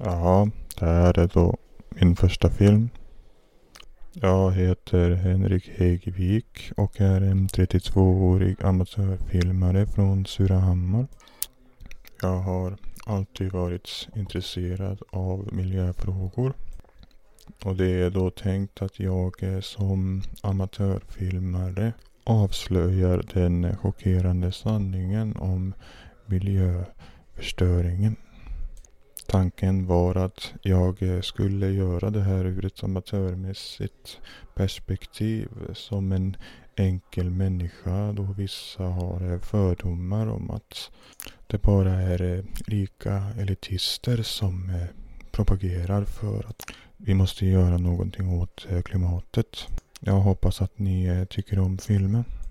Jaha, det här är då min första film. Jag heter Henrik Häggvik och är en 32-årig amatörfilmare från Surahammar. Jag har alltid varit intresserad av miljöfrågor. Och det är då tänkt att jag som amatörfilmare avslöjar den chockerande sanningen om miljöförstöringen. Tanken var att jag eh, skulle göra det här ur ett amatörmässigt perspektiv som en enkel människa då vissa har eh, fördomar om att det bara är eh, rika elitister som propagerar för att vi måste göra någonting åt klimatet. Jag hoppas att ni tycker om filmen.